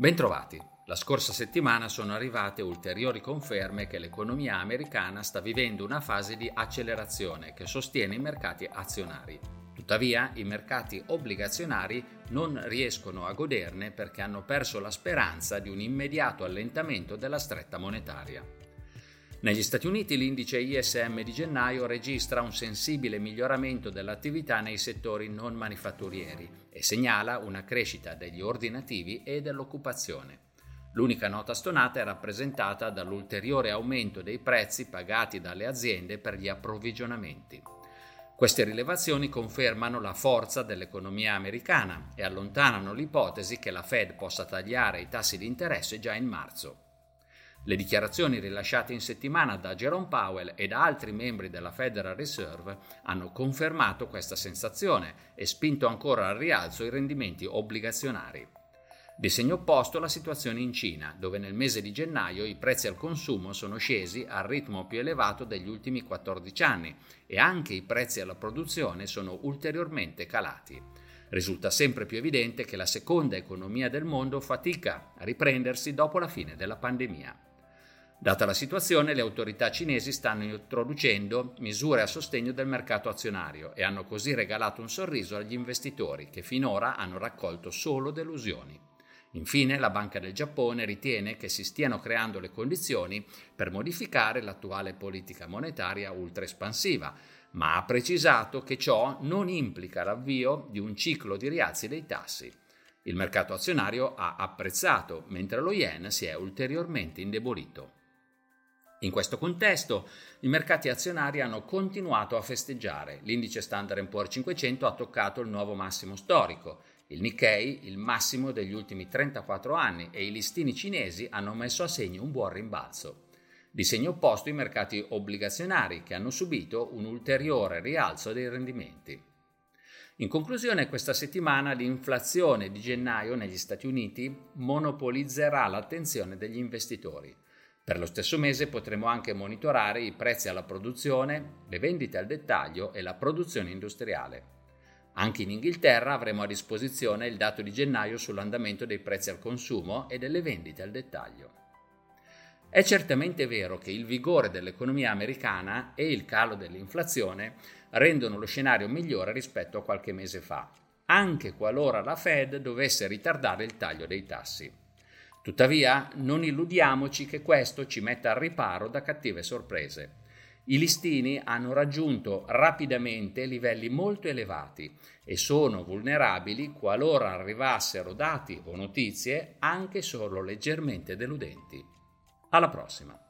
Bentrovati. La scorsa settimana sono arrivate ulteriori conferme che l'economia americana sta vivendo una fase di accelerazione che sostiene i mercati azionari. Tuttavia, i mercati obbligazionari non riescono a goderne perché hanno perso la speranza di un immediato allentamento della stretta monetaria. Negli Stati Uniti l'indice ISM di gennaio registra un sensibile miglioramento dell'attività nei settori non manifatturieri e segnala una crescita degli ordinativi e dell'occupazione. L'unica nota stonata è rappresentata dall'ulteriore aumento dei prezzi pagati dalle aziende per gli approvvigionamenti. Queste rilevazioni confermano la forza dell'economia americana e allontanano l'ipotesi che la Fed possa tagliare i tassi di interesse già in marzo. Le dichiarazioni rilasciate in settimana da Jerome Powell e da altri membri della Federal Reserve hanno confermato questa sensazione e spinto ancora al rialzo i rendimenti obbligazionari. Di segno opposto la situazione in Cina, dove nel mese di gennaio i prezzi al consumo sono scesi al ritmo più elevato degli ultimi 14 anni e anche i prezzi alla produzione sono ulteriormente calati. Risulta sempre più evidente che la seconda economia del mondo fatica a riprendersi dopo la fine della pandemia. Data la situazione, le autorità cinesi stanno introducendo misure a sostegno del mercato azionario e hanno così regalato un sorriso agli investitori che finora hanno raccolto solo delusioni. Infine, la Banca del Giappone ritiene che si stiano creando le condizioni per modificare l'attuale politica monetaria ultra espansiva, ma ha precisato che ciò non implica l'avvio di un ciclo di rialzi dei tassi. Il mercato azionario ha apprezzato, mentre lo yen si è ulteriormente indebolito. In questo contesto, i mercati azionari hanno continuato a festeggiare. L'indice Standard Poor's 500 ha toccato il nuovo massimo storico, il Nikkei il massimo degli ultimi 34 anni e i listini cinesi hanno messo a segno un buon rimbalzo. Di segno opposto i mercati obbligazionari che hanno subito un ulteriore rialzo dei rendimenti. In conclusione, questa settimana l'inflazione di gennaio negli Stati Uniti monopolizzerà l'attenzione degli investitori. Per lo stesso mese potremo anche monitorare i prezzi alla produzione, le vendite al dettaglio e la produzione industriale. Anche in Inghilterra avremo a disposizione il dato di gennaio sull'andamento dei prezzi al consumo e delle vendite al dettaglio. È certamente vero che il vigore dell'economia americana e il calo dell'inflazione rendono lo scenario migliore rispetto a qualche mese fa, anche qualora la Fed dovesse ritardare il taglio dei tassi. Tuttavia, non illudiamoci che questo ci metta al riparo da cattive sorprese. I listini hanno raggiunto rapidamente livelli molto elevati e sono vulnerabili qualora arrivassero dati o notizie anche solo leggermente deludenti. Alla prossima!